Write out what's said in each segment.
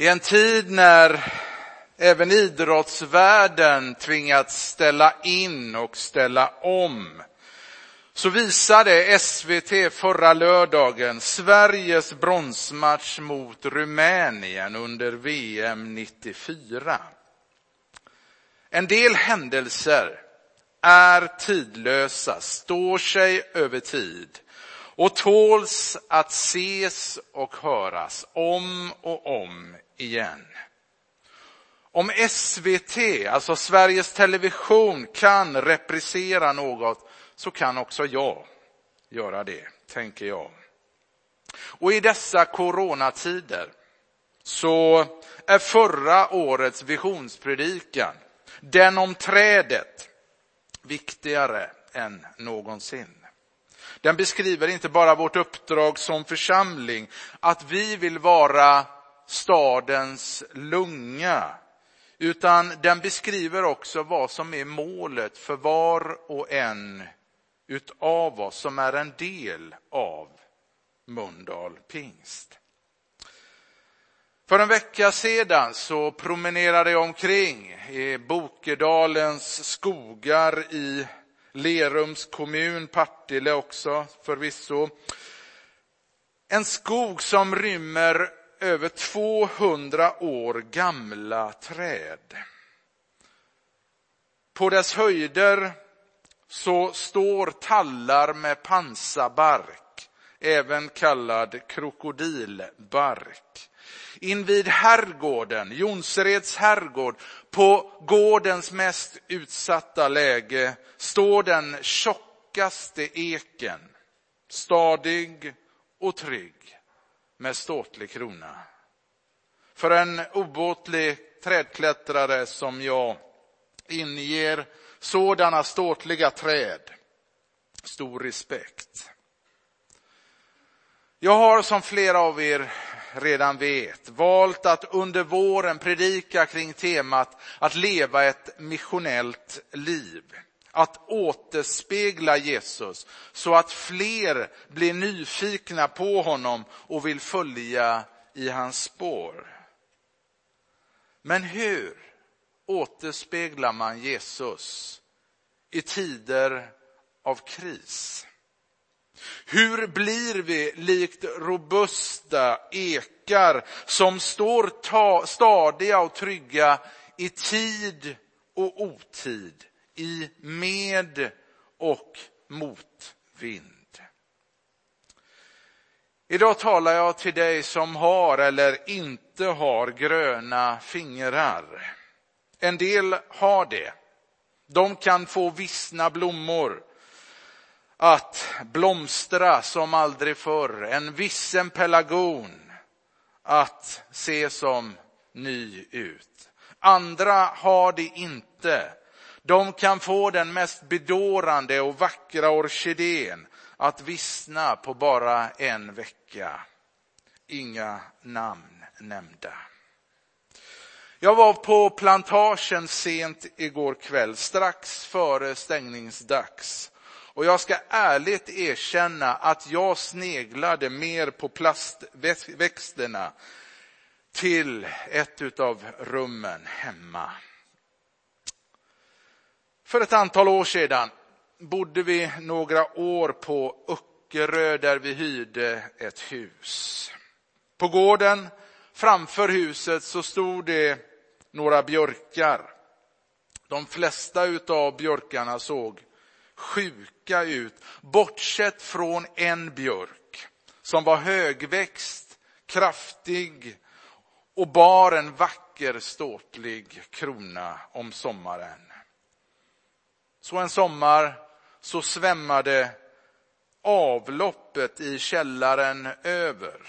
I en tid när även idrottsvärlden tvingats ställa in och ställa om så visade SVT förra lördagen Sveriges bronsmatch mot Rumänien under VM 94. En del händelser är tidlösa, står sig över tid och tåls att ses och höras om och om igen. Om SVT, alltså Sveriges Television, kan reprisera något så kan också jag göra det, tänker jag. Och i dessa coronatider så är förra årets visionspredikan, den om trädet, viktigare än någonsin. Den beskriver inte bara vårt uppdrag som församling, att vi vill vara stadens lunga, utan den beskriver också vad som är målet för var och en utav oss som är en del av Mölndal pingst. För en vecka sedan så promenerade jag omkring i Bokedalens skogar i Lerums kommun, Partille också förvisso. En skog som rymmer över 200 år gamla träd. På dess höjder så står tallar med pansarbark, även kallad krokodilbark. Invid herrgården, Jonsereds herrgård, på gårdens mest utsatta läge står den tjockaste eken, stadig och trygg med ståtlig krona. För en obåtlig trädklättrare som jag inger sådana ståtliga träd stor respekt. Jag har som flera av er redan vet valt att under våren predika kring temat att leva ett missionellt liv. Att återspegla Jesus så att fler blir nyfikna på honom och vill följa i hans spår. Men hur återspeglar man Jesus i tider av kris? Hur blir vi likt robusta ekar som står ta, stadiga och trygga i tid och otid, i med och motvind? Idag talar jag till dig som har eller inte har gröna fingrar. En del har det. De kan få vissna blommor att blomstra som aldrig förr, en vissen pelargon att se som ny ut. Andra har det inte. De kan få den mest bedårande och vackra orkidén att vissna på bara en vecka. Inga namn nämnda. Jag var på plantagen sent igår kväll, strax före stängningsdags. Och jag ska ärligt erkänna att jag sneglade mer på plastväxterna till ett av rummen hemma. För ett antal år sedan bodde vi några år på Öckerö där vi hyrde ett hus. På gården framför huset så stod det några björkar. De flesta av björkarna såg sjuka ut, bortsett från en björk som var högväxt, kraftig och bar en vacker ståtlig krona om sommaren. Så en sommar så svämmade avloppet i källaren över.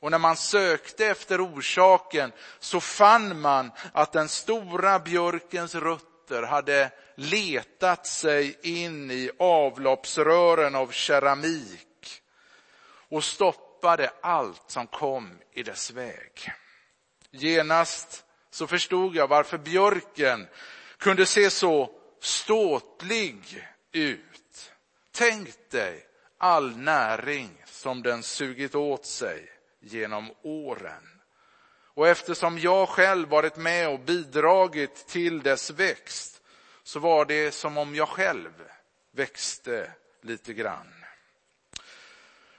Och när man sökte efter orsaken så fann man att den stora björkens rötter hade letat sig in i avloppsrören av keramik och stoppade allt som kom i dess väg. Genast så förstod jag varför björken kunde se så ståtlig ut. Tänk dig all näring som den sugit åt sig genom åren. Och eftersom jag själv varit med och bidragit till dess växt så var det som om jag själv växte lite grann.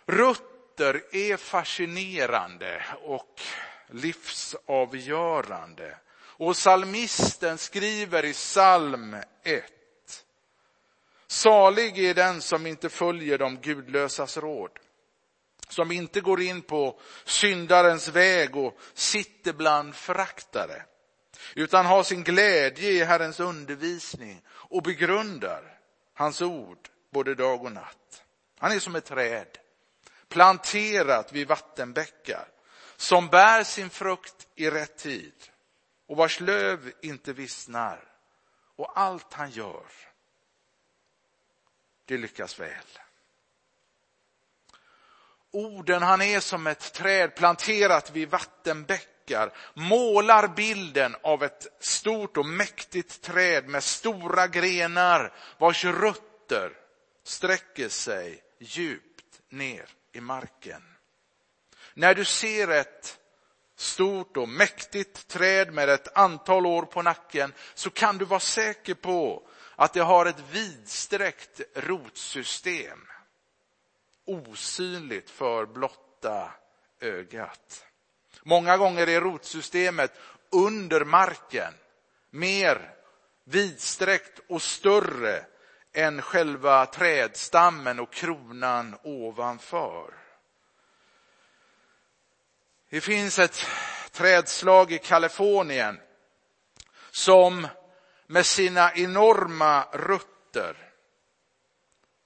Rutter är fascinerande och livsavgörande. Och salmisten skriver i psalm 1. Salig är den som inte följer de gudlösas råd, som inte går in på syndarens väg och sitter bland föraktare, utan har sin glädje i Herrens undervisning och begrundar hans ord både dag och natt. Han är som ett träd planterat vid vattenbäckar som bär sin frukt i rätt tid och vars löv inte vissnar. Och allt han gör, det lyckas väl. Orden, han är som ett träd planterat vid vattenbäckar, målar bilden av ett stort och mäktigt träd med stora grenar vars rötter sträcker sig djupt ner i marken. När du ser ett stort och mäktigt träd med ett antal år på nacken så kan du vara säker på att det har ett vidsträckt rotsystem. Osynligt för blotta ögat. Många gånger är rotsystemet under marken mer vidsträckt och större än själva trädstammen och kronan ovanför. Det finns ett trädslag i Kalifornien som med sina enorma rötter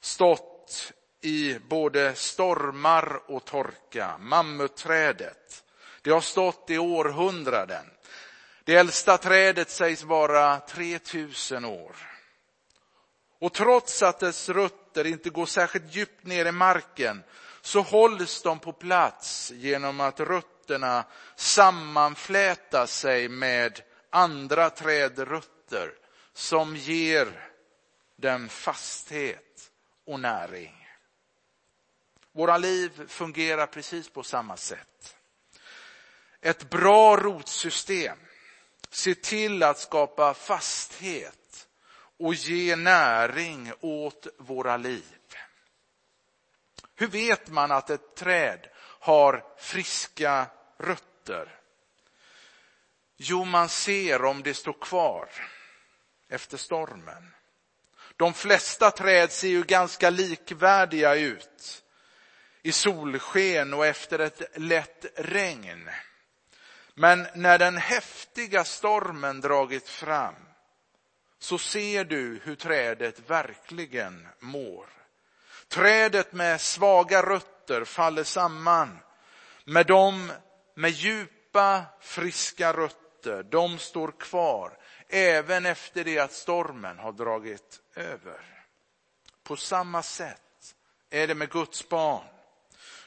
stått i både stormar och torka. Mammutträdet. Det har stått i århundraden. Det äldsta trädet sägs vara 3000 år. Och trots att dess rötter inte går särskilt djupt ner i marken så hålls de på plats genom att rötterna sammanfläta sig med andra trädrötter som ger den fasthet och näring. Våra liv fungerar precis på samma sätt. Ett bra rotsystem ser till att skapa fasthet och ge näring åt våra liv. Hur vet man att ett träd har friska rötter? Jo, man ser om det står kvar efter stormen. De flesta träd ser ju ganska likvärdiga ut i solsken och efter ett lätt regn. Men när den häftiga stormen dragit fram så ser du hur trädet verkligen mår. Trädet med svaga rötter faller samman med de med djupa, friska rötter. De står kvar även efter det att stormen har dragit över. På samma sätt är det med Guds barn.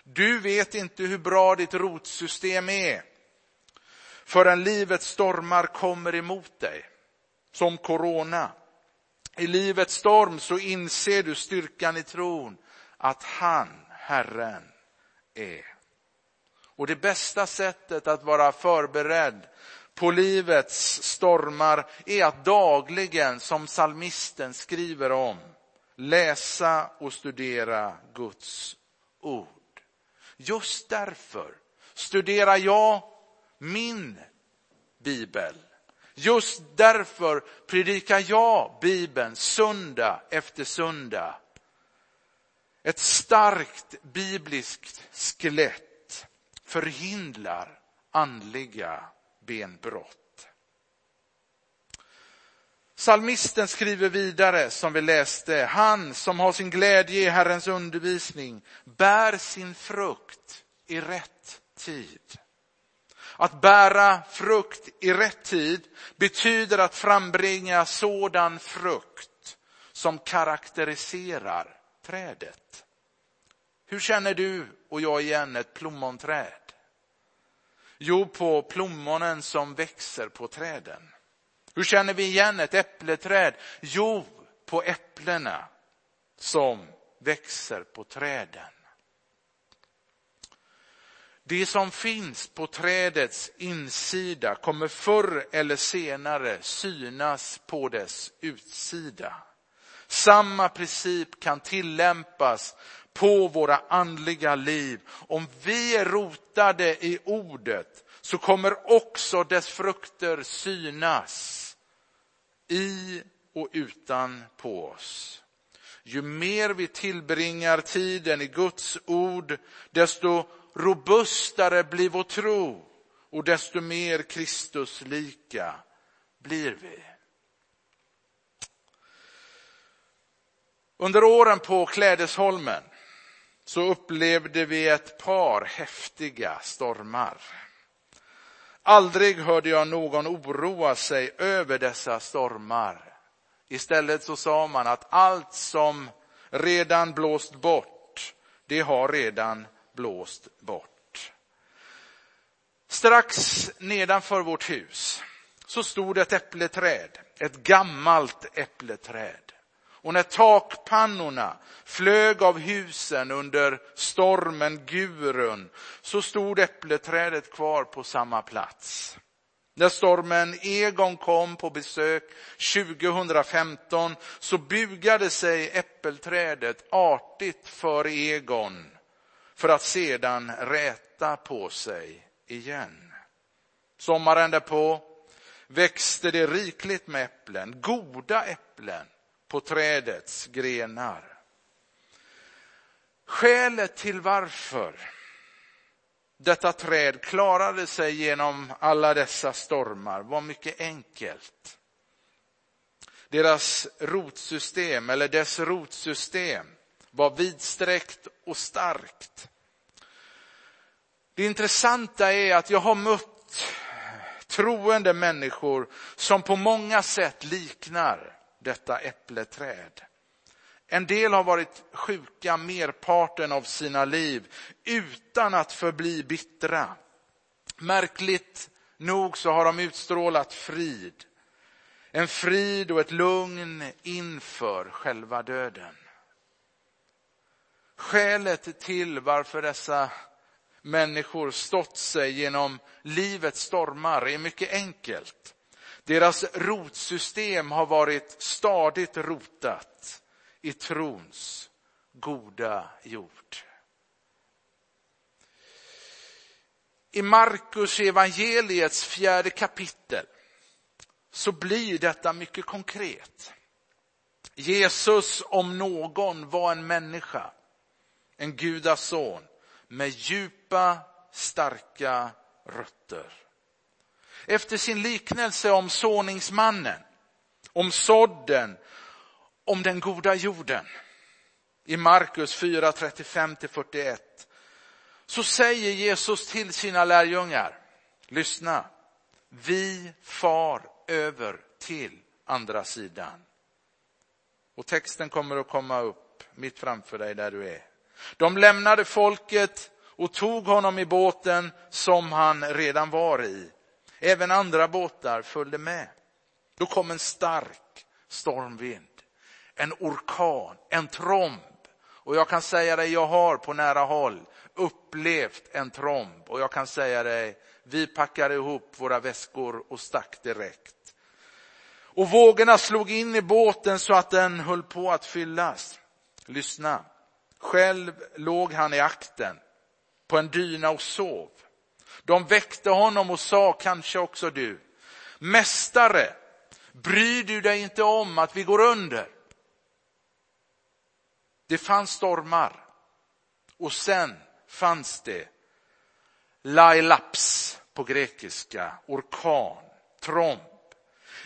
Du vet inte hur bra ditt rotsystem är förrän livets stormar kommer emot dig, som corona. I livets storm så inser du styrkan i tron att han, Herren, är. Och det bästa sättet att vara förberedd på livets stormar är att dagligen, som salmisten skriver om, läsa och studera Guds ord. Just därför studerar jag min bibel Just därför predikar jag Bibeln söndag efter söndag. Ett starkt bibliskt skelett förhindrar andliga benbrott. Salmisten skriver vidare, som vi läste, han som har sin glädje i Herrens undervisning bär sin frukt i rätt tid. Att bära frukt i rätt tid betyder att frambringa sådan frukt som karaktäriserar trädet. Hur känner du och jag igen ett plommonträd? Jo, på plommonen som växer på träden. Hur känner vi igen ett äppleträd? Jo, på äpplena som växer på träden. Det som finns på trädets insida kommer förr eller senare synas på dess utsida. Samma princip kan tillämpas på våra andliga liv. Om vi är rotade i ordet så kommer också dess frukter synas i och utan på oss. Ju mer vi tillbringar tiden i Guds ord, desto robustare blir vår tro och desto mer Kristuslika blir vi. Under åren på Klädesholmen så upplevde vi ett par häftiga stormar. Aldrig hörde jag någon oroa sig över dessa stormar. Istället så sa man att allt som redan blåst bort, det har redan blåst bort. Strax nedanför vårt hus så stod ett äppleträd, ett gammalt äppleträd. Och när takpannorna flög av husen under stormen Gurun så stod äppleträdet kvar på samma plats. När stormen Egon kom på besök 2015 så bugade sig äppelträdet artigt för Egon för att sedan räta på sig igen. Sommaren därpå växte det rikligt med äpplen, goda äpplen på trädets grenar. Skälet till varför detta träd klarade sig genom alla dessa stormar var mycket enkelt. Deras rotsystem, eller dess rotsystem, var vidsträckt och starkt. Det intressanta är att jag har mött troende människor som på många sätt liknar detta äppleträd. En del har varit sjuka merparten av sina liv utan att förbli bittra. Märkligt nog så har de utstrålat frid. En frid och ett lugn inför själva döden. Skälet till varför dessa människor stått sig genom livets stormar är mycket enkelt. Deras rotsystem har varit stadigt rotat i trons goda jord. I Markus evangeliets fjärde kapitel så blir detta mycket konkret. Jesus om någon var en människa, en gudason med djupa, starka rötter efter sin liknelse om såningsmannen, om sådden, om den goda jorden. I Markus 4, 35-41 så säger Jesus till sina lärjungar, lyssna, vi far över till andra sidan. Och texten kommer att komma upp mitt framför dig där du är. De lämnade folket och tog honom i båten som han redan var i Även andra båtar följde med. Då kom en stark stormvind, en orkan, en tromb. Och jag kan säga dig, jag har på nära håll upplevt en tromb. Och jag kan säga dig, vi packade ihop våra väskor och stack direkt. Och vågorna slog in i båten så att den höll på att fyllas. Lyssna, själv låg han i akten på en dyna och sov. De väckte honom och sa, kanske också du, Mästare, bryr du dig inte om att vi går under? Det fanns stormar och sen fanns det lailaps på grekiska, orkan, tromp.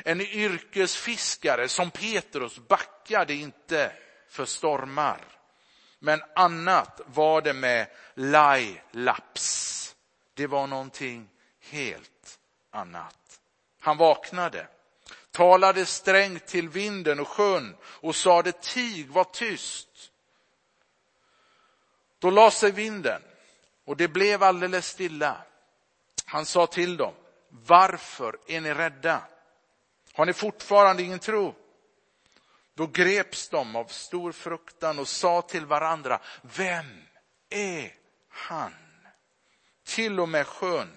En yrkesfiskare som Petrus backade inte för stormar. Men annat var det med lailaps. Det var någonting helt annat. Han vaknade, talade strängt till vinden och sjön och sade tig, var tyst. Då la sig vinden och det blev alldeles stilla. Han sa till dem, varför är ni rädda? Har ni fortfarande ingen tro? Då greps de av stor fruktan och sa till varandra, vem är han? Till och med sjön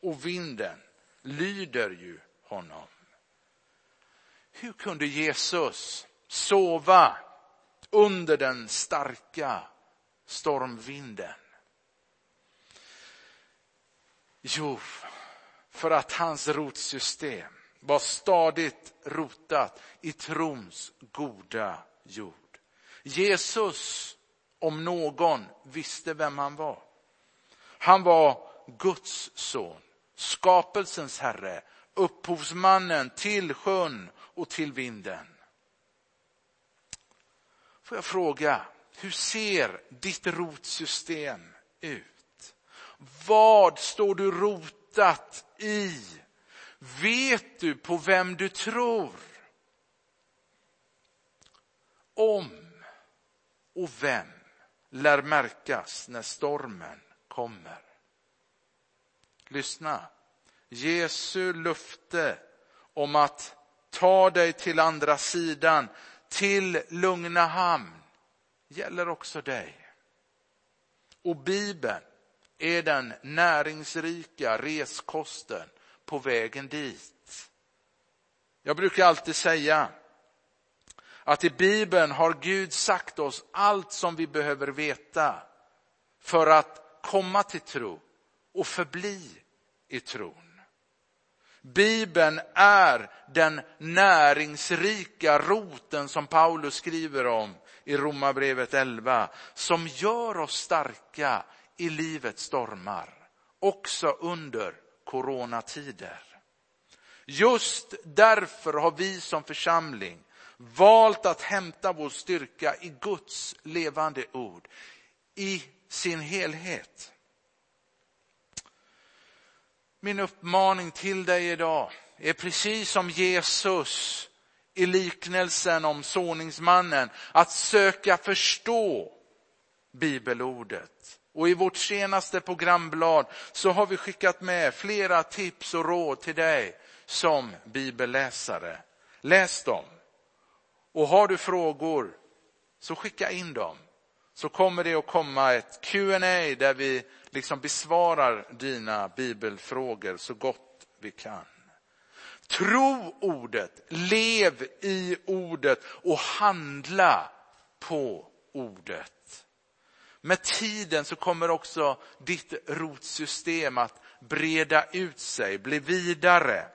och vinden lyder ju honom. Hur kunde Jesus sova under den starka stormvinden? Jo, för att hans rotsystem var stadigt rotat i trons goda jord. Jesus, om någon, visste vem han var. Han var Guds son, skapelsens herre, upphovsmannen till sjön och till vinden. Får jag fråga, hur ser ditt rotsystem ut? Vad står du rotat i? Vet du på vem du tror? Om och vem lär märkas när stormen kommer. Lyssna. Jesu löfte om att ta dig till andra sidan, till lugna hamn, gäller också dig. Och Bibeln är den näringsrika reskosten på vägen dit. Jag brukar alltid säga att i Bibeln har Gud sagt oss allt som vi behöver veta för att komma till tro och förbli i tron. Bibeln är den näringsrika roten som Paulus skriver om i Romarbrevet 11, som gör oss starka i livets stormar, också under coronatider. Just därför har vi som församling valt att hämta vår styrka i Guds levande ord i sin helhet. Min uppmaning till dig idag är precis som Jesus i liknelsen om såningsmannen, att söka förstå bibelordet. Och i vårt senaste programblad så har vi skickat med flera tips och råd till dig som bibelläsare. Läs dem. Och har du frågor så skicka in dem. Så kommer det att komma ett Q&A där vi liksom besvarar dina bibelfrågor så gott vi kan. Tro ordet, lev i ordet och handla på ordet. Med tiden så kommer också ditt rotsystem att breda ut sig, bli vidare.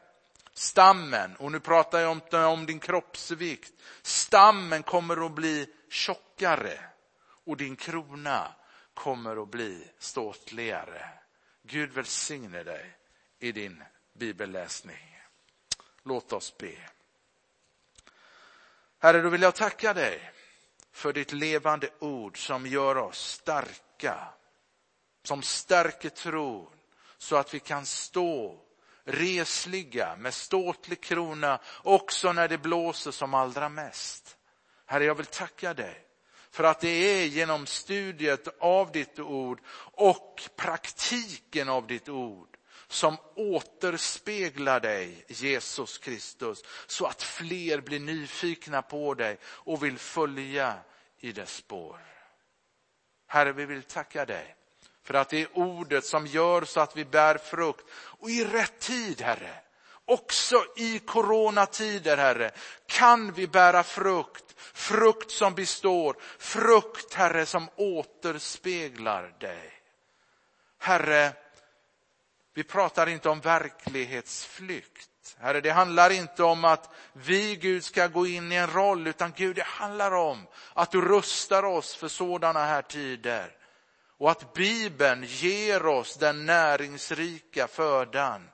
Stammen, och nu pratar jag om, om din kroppsvikt, stammen kommer att bli tjockare och din krona kommer att bli ståtligare. Gud välsigne dig i din bibelläsning. Låt oss be. Herre, då vill jag tacka dig för ditt levande ord som gör oss starka, som stärker tron så att vi kan stå resliga med ståtlig krona också när det blåser som allra mest. Herre, jag vill tacka dig för att det är genom studiet av ditt ord och praktiken av ditt ord som återspeglar dig, Jesus Kristus, så att fler blir nyfikna på dig och vill följa i dess spår. Herre, vi vill tacka dig för att det är ordet som gör så att vi bär frukt. Och i rätt tid, Herre, också i coronatider, Herre, kan vi bära frukt. Frukt som består, frukt, Herre, som återspeglar dig. Herre, vi pratar inte om verklighetsflykt. Herre, det handlar inte om att vi, Gud, ska gå in i en roll, utan Gud, det handlar om att du rustar oss för sådana här tider. Och att Bibeln ger oss den näringsrika födan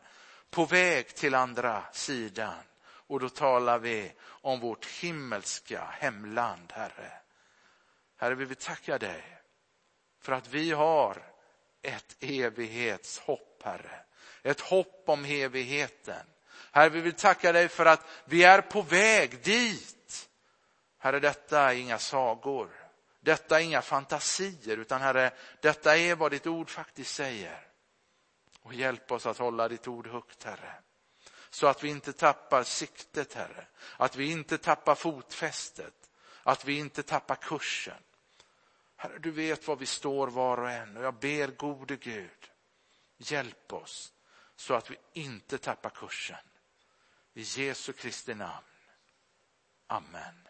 på väg till andra sidan. Och då talar vi om vårt himmelska hemland, Herre. Herre, vi vill tacka dig för att vi har ett evighetshopp, Herre. Ett hopp om evigheten. Herre, vi vill tacka dig för att vi är på väg dit. Herre, detta är inga sagor. Detta är inga fantasier, utan Herre, detta är vad ditt ord faktiskt säger. Och hjälp oss att hålla ditt ord högt, Herre. Så att vi inte tappar siktet, Herre. Att vi inte tappar fotfästet. Att vi inte tappar kursen. Herre, du vet var vi står var och en och jag ber gode Gud Hjälp oss så att vi inte tappar kursen. I Jesu Kristi namn. Amen.